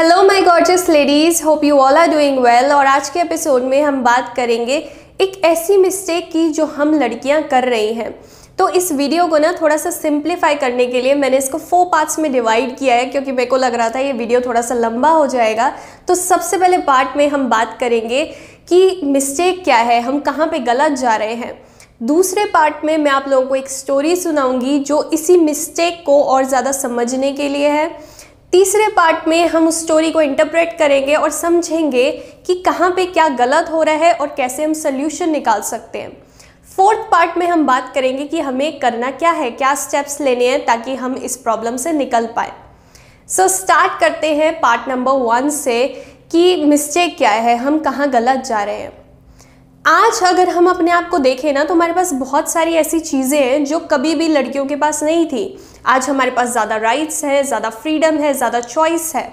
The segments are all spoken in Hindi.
Hello my gorgeous ladies hope you all are doing well और आज के एपिसोड में हम बात करेंगे एक ऐसी मिस्टेक की जो हम लड़कियाँ कर रही हैं। तो इस वीडियो को ना थोड़ा सा सिंप्लीफाई करने के लिए मैंने इसको फोर पार्ट्स में डिवाइड किया है, क्योंकि मेरे को लग रहा था ये वीडियो थोड़ा सा लंबा हो जाएगा। तो सबसे पहले पार्ट में हम बात करेंगे कि मिस्टेक क्या है, हम कहाँ पे गलत जा रहे हैं। दूसरे पार्ट में मैं आप लोगों को एक स्टोरी सुनाऊँगी जो इसी मिस्टेक को और ज़्यादा समझने के लिए है। तीसरे पार्ट में हम उस स्टोरी को इंटरप्रेट करेंगे और समझेंगे कि कहाँ पे क्या गलत हो रहा है और कैसे हम सोल्यूशन निकाल सकते हैं। फोर्थ पार्ट में हम बात करेंगे कि हमें करना क्या है क्या स्टेप्स लेने हैं ताकि हम इस प्रॉब्लम से निकल पाए। सो so, स्टार्ट करते हैं पार्ट नंबर वन से कि मिस्टेक क्या है हम कहाँ गलत जा रहे हैं। आज अगर हम अपने आप को देखें ना तो हमारे पास बहुत सारी ऐसी चीज़ें हैं जो कभी भी लड़कियों के पास नहीं थी। आज हमारे पास ज़्यादा राइट्स हैं, ज़्यादा फ्रीडम है, ज़्यादा चॉइस है।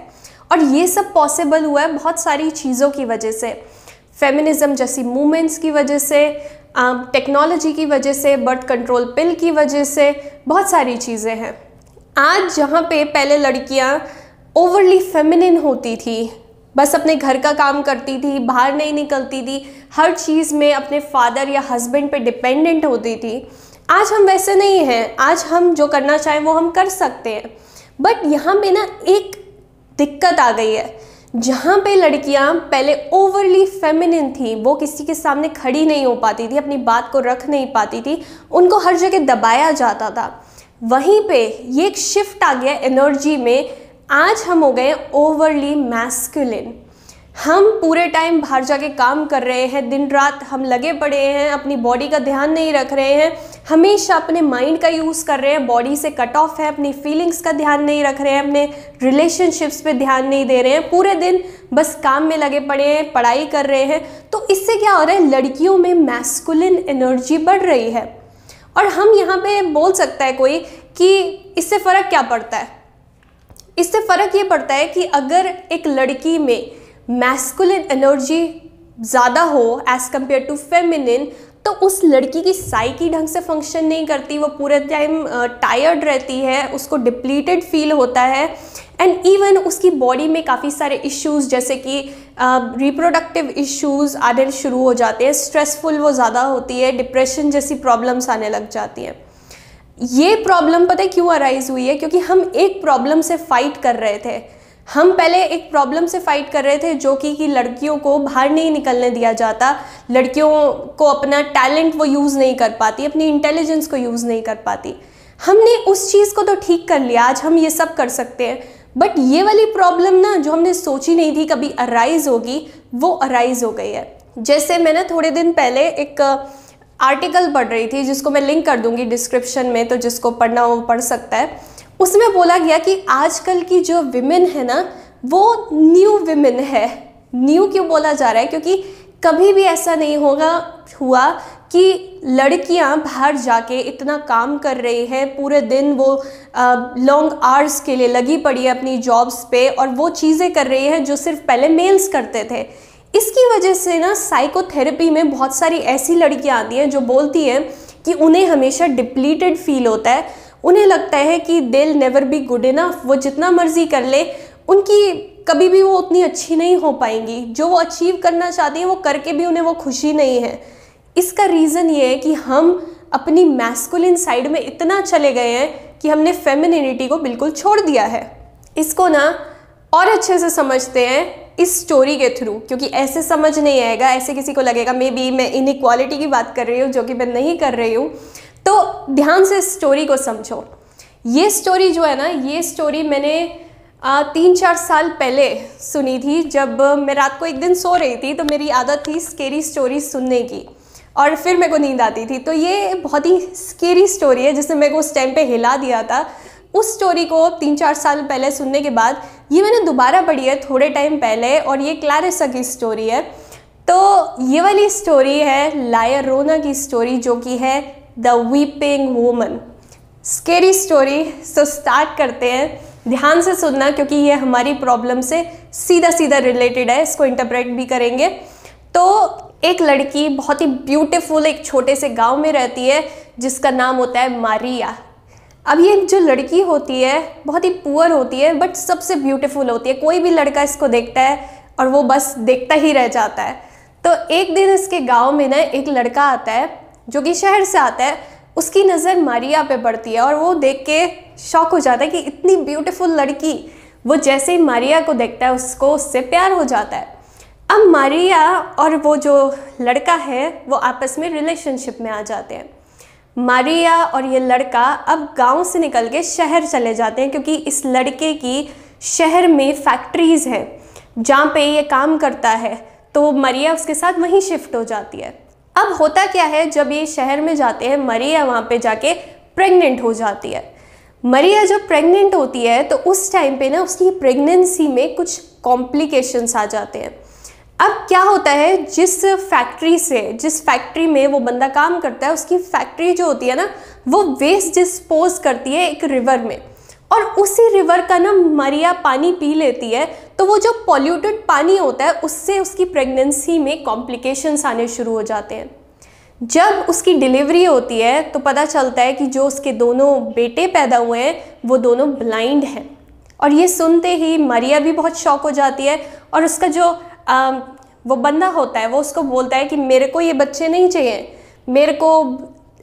और ये सब पॉसिबल हुआ है बहुत सारी चीज़ों की वजह से। फेमिनिज़म जैसी मूवमेंट्स की वजह से टेक्नोलॉजी की वजह से बर्थ कंट्रोल पिल की वजह से बहुत सारी चीज़ें हैं। आज जहाँ पे पहले लड़कियाँ ओवरली फेमिनिन होती थी बस अपने घर का काम करती थी, बाहर नहीं निकलती थी, हर चीज़ में अपने फादर या हस्बैंड पे डिपेंडेंट होती थी। आज हम वैसे नहीं हैं, आज हम जो करना चाहें वो हम कर सकते हैं। बट यहाँ पे ना एक दिक्कत आ गई है। जहाँ पे लड़कियाँ पहले ओवरली फेमिनिन थी, वो किसी के सामने खड़ी नहीं हो पाती थी, अपनी बात को रख नहीं पाती थी, उनको हर जगह दबाया जाता था। वहीं पे ये एक शिफ्ट आ गया एनर्जी में आज हम हो गए ओवरली मैस्कुलिन हम पूरे टाइम बाहर जाके काम कर रहे हैं, दिन रात हम लगे पड़े हैं, अपनी बॉडी का ध्यान नहीं रख रहे हैं, हमेशा अपने माइंड का यूज़ कर रहे हैं बॉडी से कट ऑफ़ है, अपनी फीलिंग्स का ध्यान नहीं रख रहे हैं, अपने रिलेशनशिप्स पे ध्यान नहीं दे रहे हैं, पूरे दिन बस काम में लगे पड़े हैं, पढ़ाई कर रहे हैं तो इससे क्या हो रहा है, लड़कियों में मैस्कुलिन एनर्जी बढ़ रही है। और हम यहाँ पे बोल सकता है कोई कि इससे फ़र्क क्या पड़ता है? इससे फ़र्क ये पड़ता है कि अगर एक लड़की में मैस्कुलिन एनर्जी ज़्यादा हो एज़ कंपेयर टू फेमिनिन तो उस लड़की की साइकी ढंग से फ़ंक्शन नहीं करती, वो पूरे टाइम टायर्ड रहती है, उसको डिप्लीटेड फील होता है एंड इवन उसकी बॉडी में काफ़ी सारे इश्यूज़ जैसे कि रिप्रोडक्टिव इश्यूज़ आने शुरू हो जाते हैं स्ट्रेसफुल वो ज़्यादा होती है डिप्रेशन जैसी प्रॉब्लम्स आने लग जाती हैं। ये प्रॉब्लम पता है क्यों अराइज हुई है? क्योंकि हम एक प्रॉब्लम से फाइट कर रहे थे। हम पहले एक प्रॉब्लम से फाइट कर रहे थे जो कि कि लड़कियों को बाहर नहीं निकलने दिया जाता। लड़कियों को अपना टैलेंट वो यूज़ नहीं कर पाती, अपनी इंटेलिजेंस को यूज़ नहीं कर पाती। हमने उस चीज़ को तो ठीक कर लिया, आज हम ये सब कर सकते हैं। बट ये वाली प्रॉब्लम ना जो हमने सोची नहीं थी कभी अराइज होगी, वो अराइज हो गई है। जैसे मैंने थोड़े दिन पहले एक आर्टिकल पढ़ रही थी, जिसको मैं लिंक कर दूँगी डिस्क्रिप्शन में तो जिसको पढ़ना हो पढ़ सकता है। उसमें बोला गया कि आजकल की जो विमेन है ना, वो न्यू विमेन है। न्यू क्यों बोला जा रहा है? क्योंकि कभी भी ऐसा नहीं होगा, हुआ कि लड़कियाँ बाहर जाके इतना काम कर रही हैं, पूरे दिन वो लॉन्ग आवर्स के लिए लगी पड़ी है अपनी जॉब्स पे, और वो चीज़ें कर रही हैं जो सिर्फ़ पहले मेल्स करते थे। इसकी वजह से ना साइकोथेरेपी में बहुत सारी ऐसी लड़कियाँ आती हैं जो बोलती हैं कि उन्हें हमेशा डिप्लीटेड फील होता है। उन्हें लगता है कि दिल नेवर बी गुड इनफ वो जितना मर्ज़ी कर ले, उनकी कभी भी वो उतनी अच्छी नहीं हो पाएँगी। जो वो अचीव करना चाहती हैं, वो करके भी उन्हें वो खुशी नहीं है। इसका रीज़न ये है कि हम अपनी मैस्कुलिन साइड में इतना चले गए हैं कि हमने फेमिनिटी को बिल्कुल छोड़ दिया है। इसको ना और अच्छे से समझते हैं। इस स्टोरी के थ्रू क्योंकि ऐसे समझ नहीं आएगा ऐसे किसी को लगेगा मे बी मैं इनक्वालिटी की बात कर रही हूँ जो कि मैं नहीं कर रही हूँ। तो ध्यान से इस स्टोरी को समझो। ये स्टोरी जो है ना ये स्टोरी मैंने आ, तीन चार साल पहले सुनी थी जब मैं रात को एक दिन सो रही थी तो मेरी आदत थी स्केरी स्टोरी सुनने की और फिर मेरे को नींद आती थी। तो ये बहुत ही स्केरी स्टोरी है जिसने मेरे को उस टाइम पे हिला दिया था। उस स्टोरी को तीन चार साल पहले सुनने के बाद, ये मैंने दोबारा पढ़ी है, थोड़े टाइम पहले, और ये क्लैरिसा की स्टोरी है। तो ये वाली स्टोरी है लायर रोना की स्टोरी जो कि है the weeping woman scary story so start करते हैं। ध्यान से सुनना, क्योंकि ये हमारी प्रॉब्लम से सीधा सीधा रिलेटेड है, इसको इंटरप्रेट भी करेंगे। तो एक लड़की, बहुत ही ब्यूटीफुल एक छोटे से गाँव में रहती है, जिसका नाम होता है मारिया अब ये जो लड़की होती है, बहुत ही पुअर होती है बट सबसे ब्यूटीफुल होती है। कोई भी लड़का इसको देखता है और वो बस देखता ही रह जाता है। तो एक दिन इसके गाँव में ना एक लड़का आता है, जो कि शहर से आता है, उसकी नज़र मारिया पे पड़ती है और वो देख के शौक हो जाता है कि इतनी ब्यूटीफुल लड़की, वो जैसे ही मारिया को देखता है, उसको उससे प्यार हो जाता है। अब मारिया और वो जो लड़का है, वो आपस में रिलेशनशिप में आ जाते हैं। मारिया और ये लड़का अब गाँव से निकल के शहर चले जाते हैं, क्योंकि इस लड़के की शहर में फैक्ट्रीज़ हैं, जहाँ पे ये काम करता है तो मरिया उसके साथ वहीं शिफ्ट हो जाती है। अब होता क्या है, जब ये शहर में जाते हैं, मरिया वहाँ पे जाके प्रेग्नेंट हो जाती है। मरिया जब प्रेग्नेंट होती है तो उस टाइम पे ना उसकी प्रेगनेंसी में कुछ कॉम्प्लिकेशंस आ जाते हैं। अब क्या होता है, जिस फैक्ट्री से, जिस फैक्ट्री में वो बंदा काम करता है, उसकी फैक्ट्री जो होती है ना, वो वेस्ट डिस्पोज करती है एक रिवर में। और उसी रिवर का ना मरिया पानी पी लेती है तो वो जो पॉल्यूटेड पानी होता है, उससे उसकी प्रेगनेंसी में कॉम्प्लिकेशंस आने शुरू हो जाते हैं। जब उसकी डिलीवरी होती है तो पता चलता है कि जो उसके दोनों बेटे पैदा हुए हैं, वो दोनों ब्लाइंड हैं। और ये सुनते ही मरिया भी बहुत शौक हो जाती है, और उसका जो वो बंदा होता है, वो उसको बोलता है कि मेरे को ये बच्चे नहीं चाहिए। मेरे को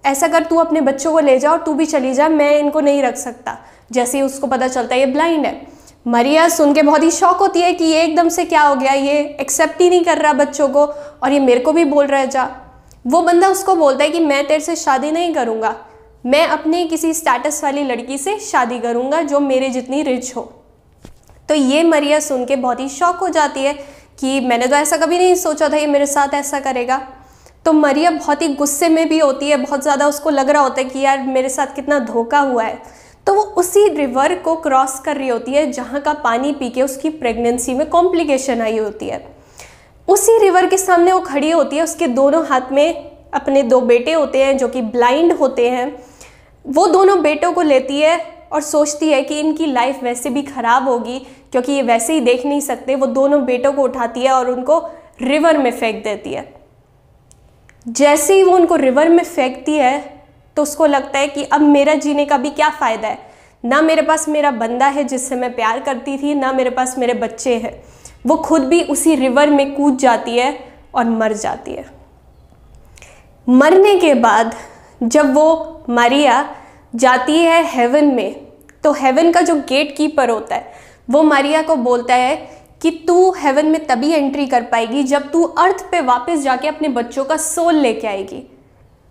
ऐसा कर, तू अपने बच्चों को ले जा और तू भी चली जा, मैं इनको नहीं रख सकता। जैसे ही उसको पता चलता है, ये ब्लाइंड है। मरिया सुन के बहुत ही शौक होती है कि ये एकदम से क्या हो गया, ये एक्सेप्ट ही नहीं कर रहा बच्चों को और ये मेरे को भी बोल रहा है, जा। वो बंदा उसको बोलता है कि मैं तेरे से शादी नहीं करूँगा। मैं अपने किसी स्टेटस वाली लड़की से शादी करूँगा जो मेरे जितनी रिच हो। तो ये मरिया सुन के बहुत ही शौक हो जाती है कि मैंने तो ऐसा कभी नहीं सोचा था ये मेरे साथ ऐसा करेगा। तो मरिया बहुत ही गुस्से में भी होती है, बहुत ज़्यादा उसको लग रहा होता है कि यार मेरे साथ कितना धोखा हुआ है। तो वो उसी रिवर को क्रॉस कर रही होती है, जहाँ का पानी पी के उसकी प्रेगनेंसी में कॉम्प्लिकेशन आई होती है। उसी रिवर के सामने वो खड़ी होती है, उसके दोनों हाथ में अपने दो बेटे होते हैं जो कि ब्लाइंड होते हैं। वो दोनों बेटों को लेती है और सोचती है कि इनकी लाइफ वैसे भी ख़राब होगी, क्योंकि ये वैसे ही देख नहीं सकते, वो दोनों बेटों को उठाती है और उनको रिवर में फेंक देती है। जैसे ही वो उनको रिवर में फेंकती है तो उसको लगता है कि अब मेरा जीने का भी क्या फ़ायदा है? ना मेरे पास मेरा बंदा है जिससे मैं प्यार करती थी, ना मेरे पास मेरे बच्चे हैं। वो खुद भी उसी रिवर में कूद जाती है और मर जाती है। मरने के बाद जब वो मारिया जाती है हेवन में तो हेवन का जो गेट कीपर होता है, वो मारिया को बोलता है कि तू हेवन में तभी एंट्री कर पाएगी जब तू अर्थ पे वापस जाके अपने बच्चों का सोल लेके आएगी।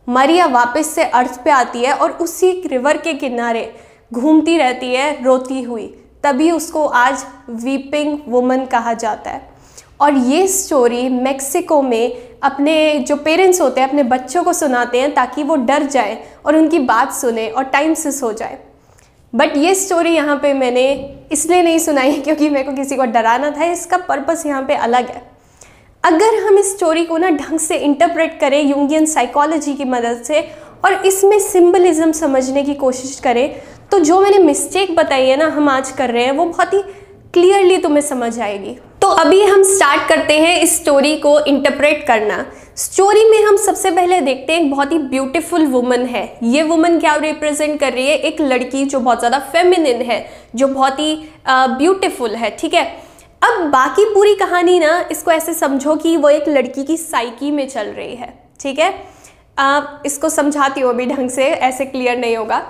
मारिया वापस से अर्थ पे आती है और उसी रिवर के किनारे घूमती रहती है, रोती हुई। तभी उसको आज वीपिंग वुमन कहा जाता है। और ये स्टोरी मेक्सिको में अपने जो पेरेंट्स होते हैं, अपने बच्चों को सुनाते हैं ताकि वो डर जाए और उनकी बात सुने और टाइम से सो जाए। बट ये स्टोरी यहाँ पे मैंने इसलिए नहीं सुनाई क्योंकि मेरे को किसी को डराना था, इसका पर्पस यहाँ पे अलग है। अगर हम इस स्टोरी को ना ढंग से इंटरप्रेट करें यूंगियन साइकोलॉजी की मदद से और इसमें सिंबलिज्म समझने की कोशिश करें तो जो मैंने मिस्टेक बताई है ना, हम आज कर रहे हैं, वो बहुत ही क्लियरली तुम्हें समझ आएगी। तो अभी हम स्टार्ट करते हैं इस स्टोरी को इंटरप्रेट करना। स्टोरी में हम सबसे पहले देखते हैं, एक बहुत ही ब्यूटीफुल वुमन है। ये वुमन क्या रिप्रेजेंट कर रही है? एक लड़की जो बहुत ज़्यादा फेमिनिन है, जो बहुत ही ब्यूटीफुल है, ठीक है? अब बाकी पूरी कहानी ना, इसको ऐसे समझो कि वो एक लड़की की साइकी में चल रही है, ठीक है? आप इसको समझाती हो अभी ढंग से, ऐसे क्लियर नहीं होगा।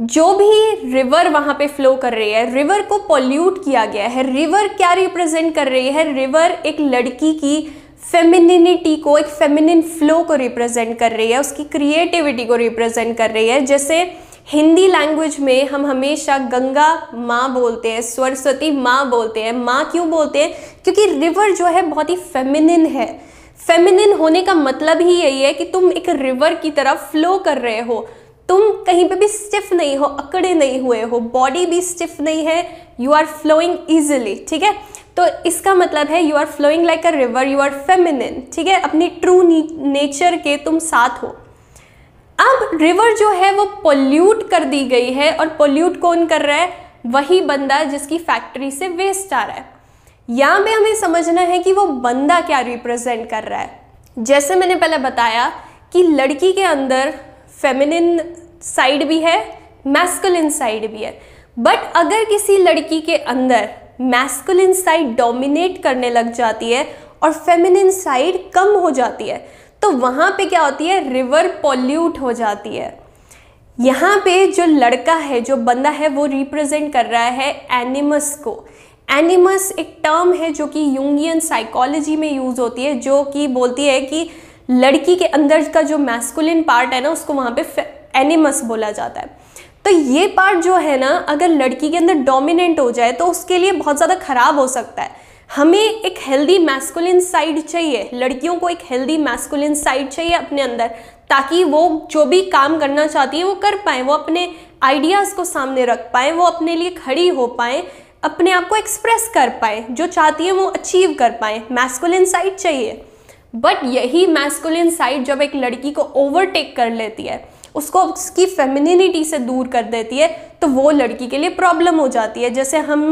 जो भी रिवर वहाँ पे फ्लो कर रही है रिवर को पॉल्यूट किया गया है। रिवर क्या रिप्रेजेंट कर रही है? रिवर एक लड़की की फेमिनिटी को, एक फेमिनिन फ्लो को रिप्रेजेंट कर रही है, उसकी क्रिएटिविटी को रिप्रेजेंट कर रही है। जैसे हिंदी लैंग्वेज में हम हमेशा गंगा माँ बोलते हैं, सरस्वती माँ बोलते हैं। माँ क्यों बोलते हैं? क्योंकि रिवर जो है बहुत ही फेमिनिन है। फेमिनिन होने का मतलब ही यही है कि तुम एक रिवर की तरह फ्लो कर रहे हो। तुम कहीं पे भी स्टिफ नहीं हो, अकड़े नहीं हुए हो बॉडी भी स्टिफ नहीं है यू आर फ्लोइंग ईजिली ठीक है? तो इसका मतलब है you are flowing like a river you are feminine ठीक है? अपनी ट्रू नेचर के तुम साथ हो। अब रिवर जो है वो पोल्यूट कर दी गई है और पोल्यूट कौन कर रहा है? वही बंदा जिसकी फैक्ट्री से वेस्ट आ रहा है। यहाँ पे हमें समझना है कि वो बंदा क्या रिप्रेजेंट कर रहा है। जैसे मैंने पहले बताया कि लड़की के अंदर फेमिनिन साइड भी है मैस्कुलिन साइड भी है. बट अगर किसी लड़की के अंदर मैस्कुलिन साइड डोमिनेट करने लग जाती है और फेमिनिन साइड कम हो जाती है तो वहाँ पे क्या होती है? रिवर पॉल्यूट हो जाती है. यहाँ पे जो लड़का है, जो बंदा है, वो रिप्रेजेंट कर रहा है एनिमस को. एनिमस एक टर्म है जो कि यूंगियन साइकोलॉजी में यूज़ होती है, जो कि बोलती है कि लड़की के अंदर का जो मैस्कुलिन पार्ट है ना, उसको वहाँ पे एनिमस बोला जाता है। तो ये पार्ट जो है ना, अगर लड़की के अंदर डोमिनेंट हो जाए तो उसके लिए बहुत ज़्यादा ख़राब हो सकता है। हमें एक हेल्दी मैस्कुलिन साइड चाहिए, लड़कियों को एक हेल्दी मैस्कुलिन साइड चाहिए अपने अंदर, ताकि वो जो भी काम करना चाहती है, वो कर पाए, वो अपने आइडियाज़ को सामने रख पाए, वो अपने लिए खड़ी हो पाए, अपने आप को एक्सप्रेस कर पाए, जो चाहती है वो अचीव कर पाए। मैस्कुलिन साइड चाहिए। बट यही मैस्कुलिन साइड जब एक लड़की को ओवरटेक कर लेती है, उसको उसकी फेमिनिटी से दूर कर देती है तो वो लड़की के लिए प्रॉब्लम हो जाती है। जैसे हम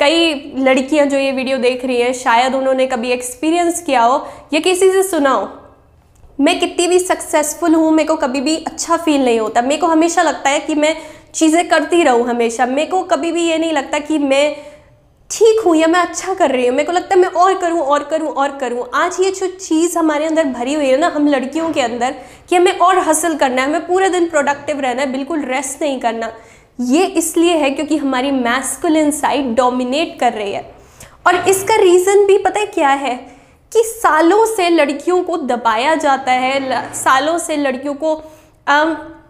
कई लड़कियाँ जो ये वीडियो देख रही हैं, शायद उन्होंने कभी एक्सपीरियंस किया हो, या किसी से सुना हो। मैं कितनी भी सक्सेसफुल हूँ, मेरे को कभी भी अच्छा फील नहीं होता। मेरे को हमेशा लगता है कि मैं चीज़ें करती रहूँ हमेशा। मेरे को कभी भी ये नहीं लगता कि मैं ठीक हूँ या मैं अच्छा कर रही हूँ? मेरे को लगता है मैं और करूँ और करूँ और करूँ। आज ये जो चीज़ हमारे अंदर भरी हुई है ना हम लड़कियों के अंदर कि हमें और हासिल करना है हमें पूरे दिन प्रोडक्टिव रहना है बिल्कुल रेस्ट नहीं करना। ये इसलिए है क्योंकि हमारी मैस्कुलिन साइड डोमिनेट कर रही है। और इसका रीज़न भी पता है क्या है? कि सालों से लड़कियों को दबाया जाता है सालों से लड़कियों को आ,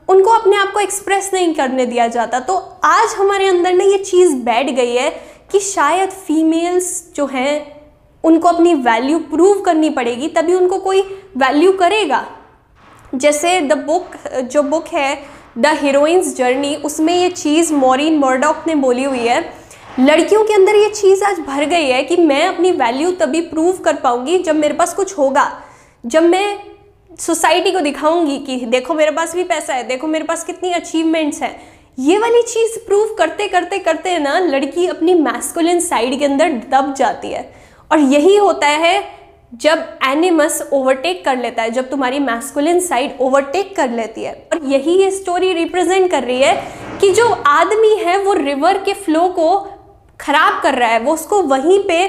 उनको अपने आप को एक्सप्रेस नहीं करने दिया जाता। तो आज हमारे अंदर ना ये चीज़ बैठ गई है कि शायद फीमेल्स जो हैं, उनको अपनी वैल्यू प्रूव करनी पड़ेगी, तभी उनको कोई वैल्यू करेगा। जैसे द बुक जो बुक है द हीरोइंस जर्नी उसमें ये चीज़ मॉरिन मर्डॉक ने बोली हुई है, लड़कियों के अंदर ये चीज़ आज भर गई है कि मैं अपनी वैल्यू तभी प्रूव कर पाऊँगी जब मेरे पास कुछ होगा। जब मैं सोसाइटी को दिखाऊँगी कि देखो मेरे पास भी पैसा है, देखो मेरे पास कितनी अचीवमेंट्स हैं ये वाली चीज़ प्रूव करते करते करते ना लड़की अपनी मैस्कुलिन साइड के अंदर दब जाती है। और यही होता है जब एनिमस ओवरटेक कर लेता है, जब तुम्हारी मैस्कुलिन साइड ओवरटेक कर लेती है। और यही ये स्टोरी रिप्रेजेंट कर रही है कि जो आदमी है, वो रिवर के फ्लो को खराब कर रहा है, वो उसको वहीं पे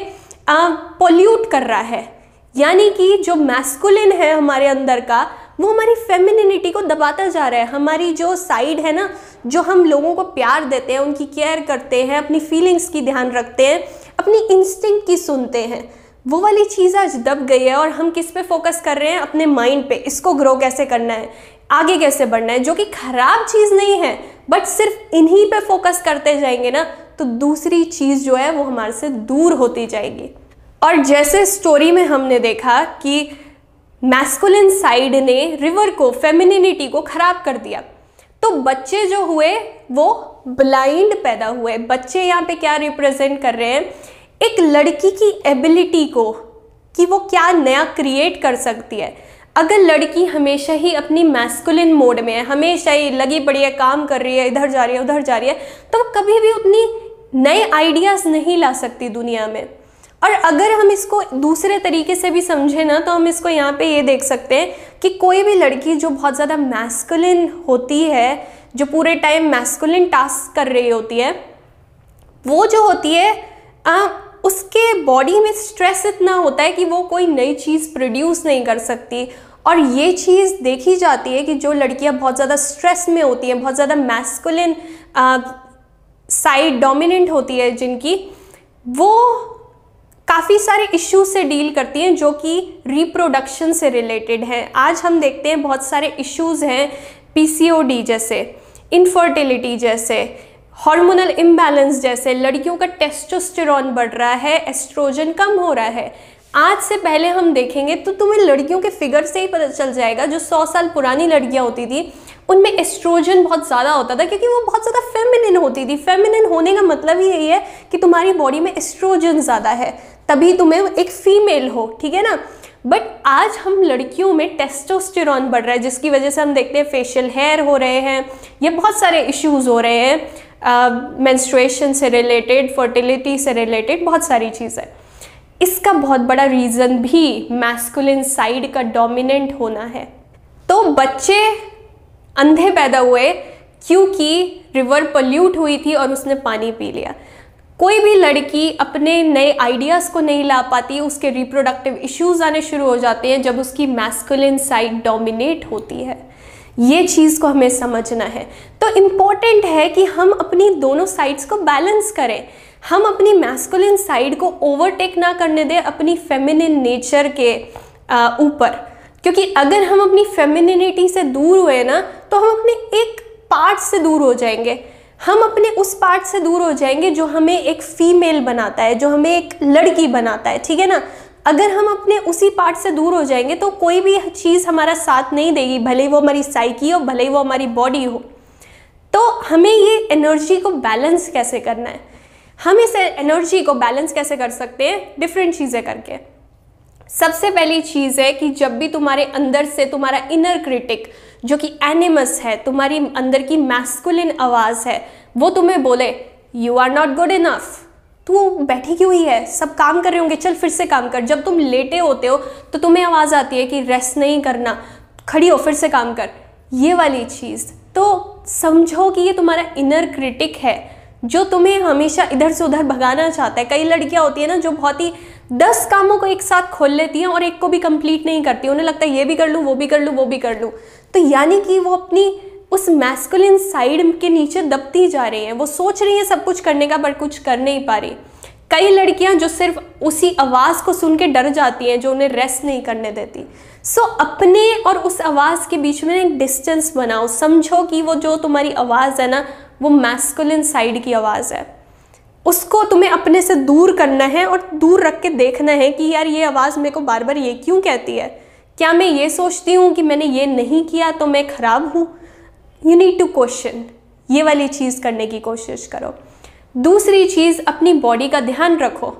पोल्यूट कर रहा है। यानी कि जो मैस्कुलिन है हमारे अंदर का वो हमारी फेमिनिटी को दबाता जा रहा है। हमारी जो साइड है ना, जो हम लोगों को प्यार देते हैं, उनकी केयर करते हैं, अपनी फीलिंग्स की ध्यान रखते हैं, अपनी इंस्टिंक्ट की सुनते हैं, वो वाली चीज़ आज दब गई है और हम किस पे फोकस कर रहे हैं? अपने माइंड पे। इसको ग्रो कैसे करना है? आगे कैसे बढ़ना है? जो कि खराब चीज़ नहीं है बट सिर्फ़ इन्हीं पे फोकस करते जाएँगे ना तो दूसरी चीज़ जो है, वो हमारे से दूर होती जाएगी। और जैसे स्टोरी में हमने देखा कि मैस्कुलिन साइड ने रिवर को फेमिनिटी को खराब कर दिया। तो बच्चे जो हुए, वो ब्लाइंड पैदा हुए। बच्चे यहाँ पे क्या रिप्रेजेंट कर रहे हैं? एक लड़की की एबिलिटी को, कि वो क्या नया क्रिएट कर सकती है। अगर लड़की हमेशा ही अपनी मैस्कुलिन मोड में है, हमेशा ही लगी पड़ी है, काम कर रही है, इधर जा रही है, उधर जा रही है तो वो कभी भी उतनी नए आइडियाज़ नहीं ला सकती दुनिया में। और अगर हम इसको दूसरे तरीके से भी समझें ना तो हम इसको यहाँ पे ये देख सकते हैं कि कोई भी लड़की जो बहुत ज़्यादा मैस्कुलिन होती है जो पूरे टाइम मैस्कुलिन टास्क कर रही होती है वो जो होती है आ, उसके बॉडी में स्ट्रेस इतना होता है कि वो कोई नई चीज़ प्रोड्यूस नहीं कर सकती। और ये चीज़ देखी जाती है कि जो लड़कियाँ बहुत ज़्यादा स्ट्रेस में होती हैं बहुत ज़्यादा मैस्कुलिन साइड डोमिनेंट होती है जिनकी वो काफ़ी सारे इश्यूज़ से डील करती हैं जो कि रिप्रोडक्शन से रिलेटेड हैं। आज हम देखते हैं बहुत सारे इश्यूज़ हैं पीसीओडी जैसे इनफर्टिलिटी जैसे हार्मोनल इम्बैलेंस जैसे। लड़कियों का टेस्टोस्टेरॉन बढ़ रहा है एस्ट्रोजन कम हो रहा है। आज से पहले हम देखेंगे तो तुम्हें लड़कियों के फिगर से ही पता चल जाएगा। जो सौ साल पुरानी लड़कियाँ होती थी, उनमें एस्ट्रोजन बहुत ज़्यादा होता था क्योंकि वो बहुत ज़्यादा फेमिनिन होती थी। फेमिनिन होने का मतलब ही यही है कि तुम्हारी बॉडी में एस्ट्रोजन ज़्यादा है। तभी तुम्हें एक फीमेल हो, ठीक है ना? बट आज हम लड़कियों में टेस्टोस्टेरॉन बढ़ रहा है, जिसकी वजह से हम देखते हैं फेशियल हेयर हो रहे हैं, ये बहुत सारे इश्यूज़ हो रहे हैं मेंस्ट्रुएशन से रिलेटेड फर्टिलिटी से रिलेटेड बहुत सारी चीज़ें इसका बहुत बड़ा रीज़न भी मैस्कुलिन साइड का डोमिनेंट होना है। तो बच्चे अंधे पैदा हुए क्योंकि रिवर पल्यूट हुई थी और उसने पानी पी लिया। कोई भी लड़की अपने नए आइडियाज़ को नहीं ला पाती, उसके रिप्रोडक्टिव इश्यूज़ आने शुरू हो जाते हैं जब उसकी मैस्कुलिन साइड डोमिनेट होती है। ये चीज़ को हमें समझना है। तो इंपॉर्टेंट है कि हम अपनी दोनों साइड्स को बैलेंस करें। हम अपनी मैस्कुलिन साइड को ओवरटेक ना करने दें अपनी फेमिनिन नेचर के ऊपर। क्योंकि अगर हम अपनी फेमिनिनिटी से दूर हुए ना तो हम अपने एक पार्ट से दूर हो जाएँगे। हम अपने उस पार्ट से दूर हो जाएँगे जो हमें एक फीमेल बनाता है, जो हमें एक लड़की बनाता है, ठीक है ना? अगर हम अपने उसी पार्ट से दूर हो जाएँगे तो कोई भी चीज़ हमारा साथ नहीं देगी, भले वो हमारी साइकी हो, भले वो हमारी बॉडी हो। तो हमें ये एनर्जी को बैलेंस कैसे करना है? हम इस एनर्जी को बैलेंस कैसे कर सकते हैं? डिफरेंट चीज़ें करके। सबसे पहली चीज़ है कि जब भी तुम्हारे अंदर से तुम्हारा इनर क्रिटिक जो कि एनिमस है, तुम्हारी अंदर की मैस्कुलिन आवाज़ है, वो तुम्हें बोले you are not good enough तू बैठी क्यों ही है? सब काम कर रहे होंगे, चल फिर से काम कर। जब तुम लेटे होते हो तो तुम्हें आवाज़ आती है कि रेस्ट नहीं करना, खड़ी हो, फिर से काम कर। ये वाली चीज़। तो समझो कि ये तुम्हारा इनर क्रिटिक है। जो तुम्हें हमेशा इधर से उधर भगाना चाहता है। कई लड़कियाँ होती है ना जो बहुत ही दस कामों को एक साथ खोल लेती हैं और एक को भी कंप्लीट नहीं करती। उन्हें लगता है ये भी कर लूँ वो भी कर लूँ वो भी कर लूँ। तो यानी कि वो अपनी उस मैस्कुलिन साइड के नीचे दबती जा रही हैं। वो सोच रही हैं सब कुछ करने का पर कुछ कर नहीं पा रही। कई लड़कियाँ जो सिर्फ़ उसी आवाज़ को सुन के डर जाती हैं जो उन्हें रेस्ट नहीं करने देती। सो so, अपने और उस आवाज़ के बीच में एक डिस्टेंस बनाओ। समझो कि वो जो तुम्हारी आवाज़ है ना वो मैस्कुलिन साइड की आवाज़ है। उसको तुम्हें अपने से दूर करना है और दूर रख के देखना है कि यार ये आवाज़ मेरे को बार बार ये क्यों कहती है? क्या मैं ये सोचती हूँ कि मैंने ये नहीं किया तो मैं ख़राब हूँ? यू नीड टू क्वेश्चन ये वाली चीज़ करने की कोशिश करो। दूसरी चीज़, अपनी बॉडी का ध्यान रखो।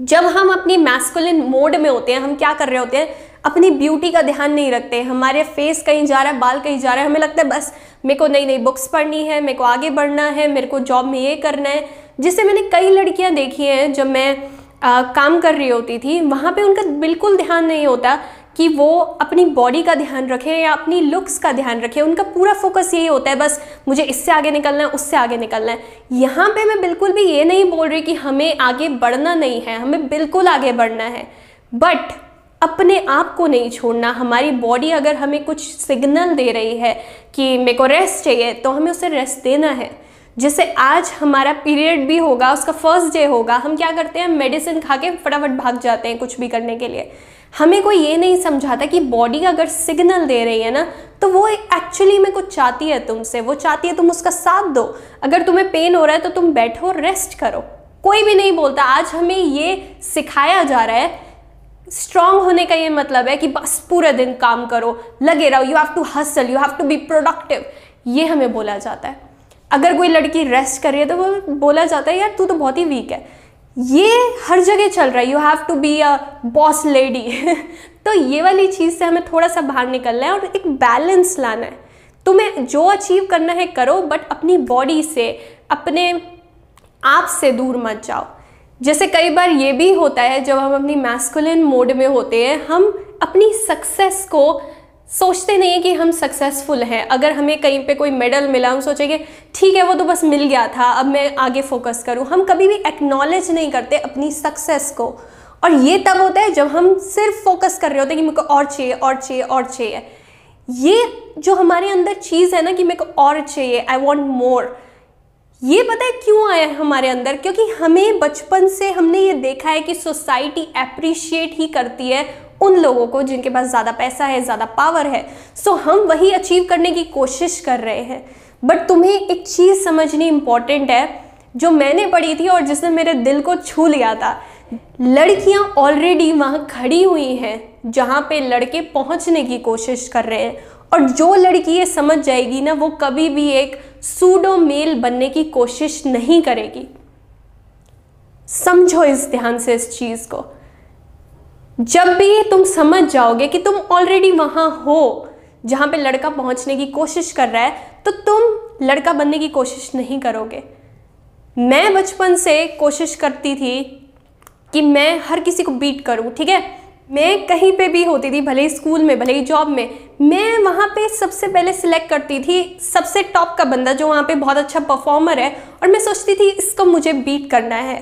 जब हम अपनी मैस्कुलिन मोड में होते हैं, हम क्या कर रहे होते हैं? अपनी ब्यूटी का ध्यान नहीं रखते। हमारे फेस कहीं जा रहा है, बाल कहीं जा रहा है, हमें लगता है बस मेरे को नई नई बुक्स पढ़नी है मेरे को आगे बढ़ना है मेरे को जॉब में ये करना है। जिससे मैंने कई लड़कियाँ देखी हैं जब मैं आ, काम कर रही होती थी वहाँ पे उनका बिल्कुल ध्यान नहीं होता कि वो अपनी बॉडी का ध्यान रखें या अपनी लुक्स का ध्यान रखें। उनका पूरा फोकस यही होता है बस मुझे इससे आगे निकलना है उससे आगे निकलना है। यहाँ पे मैं बिल्कुल भी ये नहीं बोल रही कि हमें आगे बढ़ना नहीं है हमें बिल्कुल आगे बढ़ना है। बट अपने आप को नहीं छोड़ना। हमारी बॉडी अगर हमें कुछ सिग्नल दे रही है कि मेरे को रेस्ट चाहिए तो हमें उसे रेस्ट देना है। जैसे आज हमारा पीरियड भी होगा, उसका फ़र्स्ट डे होगा, हम क्या करते हैं? मेडिसिन खा के फटाफट भाग जाते हैं कुछ भी करने के लिए। हमें कोई ये नहीं समझाता कि बॉडी अगर सिग्नल दे रही है ना तो वो एक्चुअली में कुछ चाहती है तुमसे, वो चाहती है तुम उसका साथ दो। अगर तुम्हें पेन हो रहा है तो तुम बैठो रेस्ट करो। कोई भी नहीं बोलता, आज हमें ये सिखाया जा रहा है स्ट्रांग होने का ये मतलब है कि बस पूरे दिन काम करो, लगे रहो you have to hustle you have to be productive ये हमें बोला जाता है। अगर कोई लड़की रेस्ट कर रही है तो वो बोला जाता है, यार, तू तो बहुत ही वीक है। ये हर जगह चल रहा है। You have to be a boss lady तो ये वाली चीज़ से हमें थोड़ा सा बाहर निकलना है और एक बैलेंस लाना है। तुम्हें जो अचीव करना है करो बट अपनी बॉडी से, अपने आप से दूर मत जाओ। जैसे कई बार ये भी होता है, जब हम अपनी मैस्कुलिन मोड में होते हैं, हम अपनी सक्सेस को सोचते नहीं है कि हम सक्सेसफुल हैं। अगर हमें कहीं पे कोई मेडल मिला, हम सोचेंगे, ठीक है, वो तो बस मिल गया था, अब मैं आगे फोकस करूँ। हम कभी भी एक्नॉलेज नहीं करते अपनी सक्सेस को। और ये तब होता है जब हम सिर्फ़ फोकस कर रहे होते हैं कि मेरे को और चाहिए और चाहिए और चाहिए। ये जो हमारे अंदर चीज़ है ना कि मेरे को और चाहिए आई वॉन्ट मोर ये पता है क्यों आया है हमारे अंदर? क्योंकि हमें बचपन से हमने ये देखा है कि सोसाइटी अप्रिशिएट ही करती है उन लोगों को जिनके पास ज़्यादा पैसा है, ज़्यादा पावर है। सो हम वही अचीव करने की कोशिश कर रहे हैं। बट तुम्हें एक चीज़ समझनी इंपॉर्टेंट है, जो मैंने पढ़ी थी और जिसने मेरे दिल को छू लिया था। लड़कियाँ ऑलरेडी वहाँ खड़ी हुई हैं, जहाँ पे लड़के पहुँचने की कोशिश कर रहे हैं। और जो लड़की ये समझ जाएगी ना, वो कभी भी एक सूडो मेल बनने की कोशिश नहीं करेगी। समझो इस ध्यान से इस चीज़ को। जब भी तुम समझ जाओगे कि तुम ऑलरेडी वहाँ हो, जहाँ पे लड़का पहुँचने की कोशिश कर रहा है तो तुम लड़का बनने की कोशिश नहीं करोगे। मैं बचपन से कोशिश करती थी कि मैं हर किसी को बीट करूँ, ठीक है? मैं कहीं पे भी होती थी, भले ही स्कूल में, भले ही जॉब में, मैं वहाँ पे सबसे पहले सिलेक्ट करती थी, सबसे टॉप का बंदा जो वहाँ पे बहुत अच्छा परफॉर्मर है और मैं सोचती थी, इसको मुझे बीट करना है।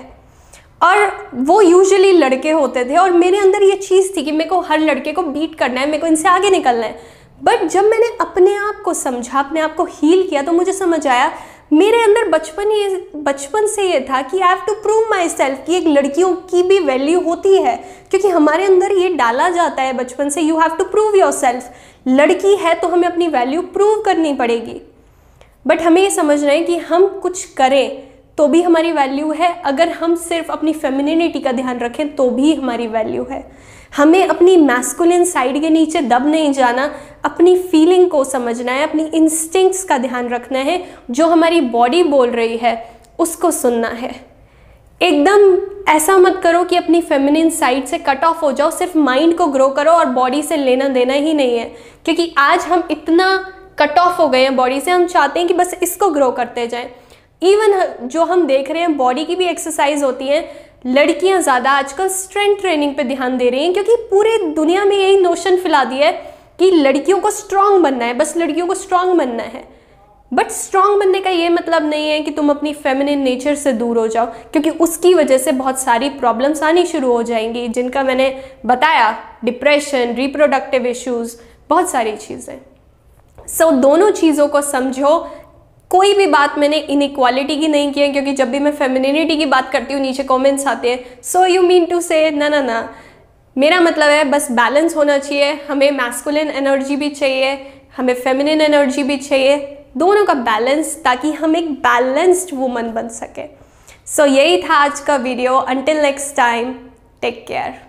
और वो यूजुअली लड़के होते थे और मेरे अंदर ये चीज़ थी कि मेरे को हर लड़के को बीट करना है, मेरे को इनसे आगे निकलना है। बट जब मैंने अपने आप को समझा, अपने आप को हील किया तो मुझे समझ आया मेरे अंदर बचपन ये, बचपन से ये था कि I have to prove myself कि एक लड़कियों की भी वैल्यू होती है, क्योंकि हमारे अंदर ये डाला जाता है बचपन से you have to prove yourself लड़की है तो हमें अपनी वैल्यू प्रूव करनी पड़ेगी। बट हमें ये समझना है कि हम कुछ करें तो भी हमारी वैल्यू है। अगर हम सिर्फ़ अपनी फेमिनिटी का ध्यान रखें तो भी हमारी वैल्यू है। हमें अपनी मैस्कुलिन साइड के नीचे दब नहीं जाना, अपनी फीलिंग को समझना है, अपनी इंस्टिंक्ट्स का ध्यान रखना है, जो हमारी बॉडी बोल रही है, उसको सुनना है। एकदम ऐसा मत करो कि अपनी फेमिनिन साइड से कट ऑफ़ हो जाओ, सिर्फ़ माइंड को ग्रो करो और बॉडी से लेना देना ही नहीं है। क्योंकि आज हम इतना कट ऑफ़ हो गए हैं बॉडी से, हम चाहते हैं कि बस इसको ग्रो करते जाएँ। इवन जो हम देख रहे हैं बॉडी की भी एक्सरसाइज होती है लड़कियाँ ज़्यादा आजकल स्ट्रेंथ ट्रेनिंग पे ध्यान दे रही हैं क्योंकि पूरे दुनिया में यही नोशन फैला दिया है कि लड़कियों को स्ट्रांग बनना है बस लड़कियों को स्ट्रांग बनना है। बट स्ट्रांग बनने का ये मतलब नहीं है कि तुम अपनी फेमिनिन नेचर से दूर हो जाओ क्योंकि उसकी वजह से बहुत सारी प्रॉब्लम्स आनी शुरू हो जाएँगी जिनका मैंने बताया डिप्रेशन रिप्रोडक्टिव इश्यूज़ बहुत सारी चीज़ें। सो so, दोनों चीज़ों को समझो कोई भी बात मैंने इनक्वालिटी की नहीं की है क्योंकि जब भी मैं फेमिनिटी की बात करती हूँ नीचे कमेंट्स आते हैं सो यू मीन टू से ना ना ना। मेरा मतलब है बस बैलेंस होना चाहिए हमें मैस्कुलिन एनर्जी भी चाहिए हमें फेमिनिन एनर्जी भी चाहिए दोनों का बैलेंस ताकि हम एक बैलेंस्ड वुमन बन सके। सो so, यही था आज का video until next time take care